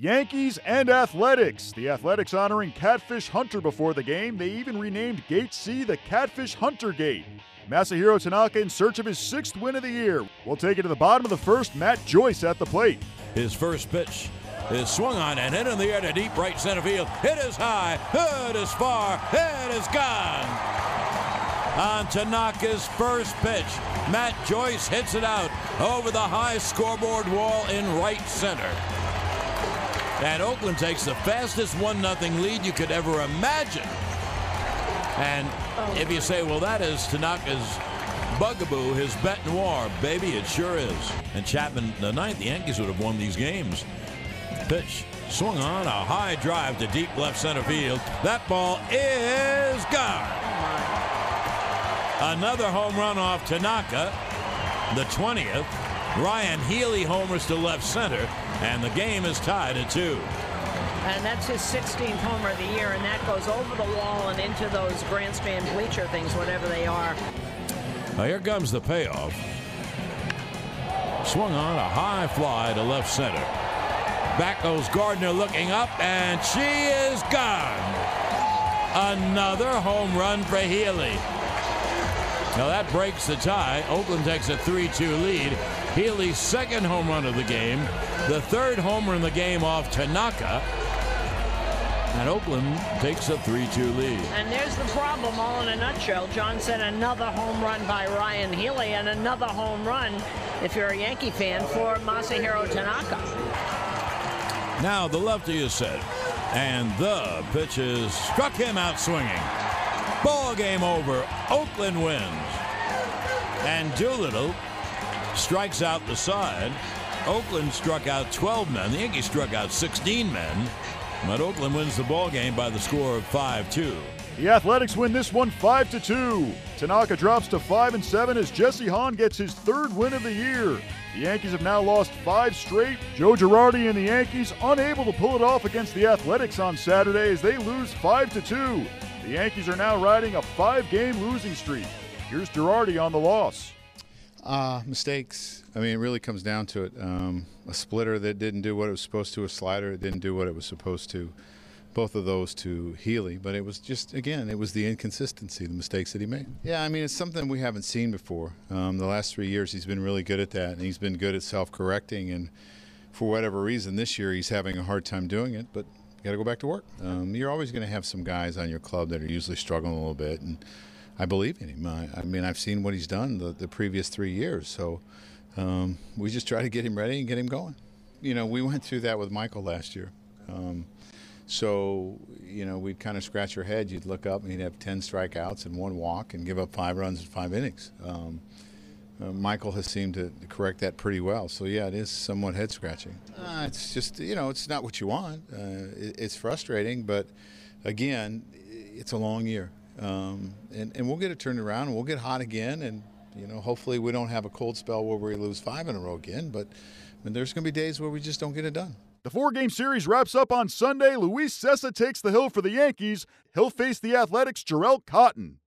Yankees and Athletics. The Athletics honoring Catfish Hunter before the game. They even renamed Gate C the Catfish Hunter Gate. Masahiro Tanaka in search of his sixth win of the year. We'll take it to the bottom of the first. Matt Joyce at the plate. His first pitch is swung on and hit in the air to deep right center field. It is high, it is far, it is gone. On Tanaka's first pitch, Matt Joyce hits it out over the high scoreboard wall in right center. And Oakland takes the fastest 1 0 lead you could ever imagine. And oh. if you say, well, that is Tanaka's bugaboo, his bête noire, baby, it sure is. And Chapman, the ninth, the Yankees would have won these games. Pitch swung on, a high drive to deep left center field. That ball is gone. Another home run off Tanaka, the 20th. Ryan Healy homers to left center, and the game is tied at two. And that's his 16th homer of the year, and that goes over the wall and into those grandstand bleacher things, whatever they are. Now here comes the payoff. Swung on a high fly to left center. Back goes Gardner looking up, and she is gone. Another home run for Healy. Now that breaks the tie. Oakland takes a 3 2 lead. Healy's second home run of the game, the third homer in the game off Tanaka. And Oakland takes a 3 2 lead. And there's the problem all in a nutshell. John said another home run by Ryan Healy and another home run, if you're a Yankee fan, for Masahiro Tanaka. Now the lefty is set. And the pitches struck him out swinging. Ball game over. Oakland wins. And Doolittle strikes out the side. Oakland struck out 12 men. The Yankees struck out 16 men. But Oakland wins the ball game by the score of 5-2. The Athletics win this one 5 to 2. Tanaka drops to 5 and 7 as Jesse Hahn gets his third win of the year. The Yankees have now lost five straight. Joe Girardi and the Yankees unable to pull it off against the Athletics on Saturday as they lose 5 to 2. The Yankees are now riding a five-game losing streak. Here's Girardi on the loss. Uh, mistakes. I mean, it really comes down to it. Um, a splitter that didn't do what it was supposed to, a slider that didn't do what it was supposed to. Both of those to Healy, but it was just again, it was the inconsistency, the mistakes that he made. Yeah, I mean, it's something we haven't seen before. Um, the last three years, he's been really good at that, and he's been good at self-correcting. And for whatever reason, this year he's having a hard time doing it. But got to go back to work. Um, you're always going to have some guys on your club that are usually struggling a little bit, and I believe in him. I, I mean, I've seen what he's done the, the previous three years, so um, we just try to get him ready and get him going. You know, we went through that with Michael last year. Um, so, you know, we'd kind of scratch your head. You'd look up and he'd have 10 strikeouts and one walk and give up five runs in five innings. Um, uh, Michael has seemed to correct that pretty well. So, yeah, it is somewhat head scratching. Uh, it's just, you know, it's not what you want. Uh, it, it's frustrating, but again, it's a long year. Um, and, and we'll get it turned around and we'll get hot again. And, you know, hopefully we don't have a cold spell where we lose five in a row again. But I mean, there's going to be days where we just don't get it done. The four game series wraps up on Sunday. Luis Cessa takes the hill for the Yankees. He'll face the Athletics' Jharel Cotton.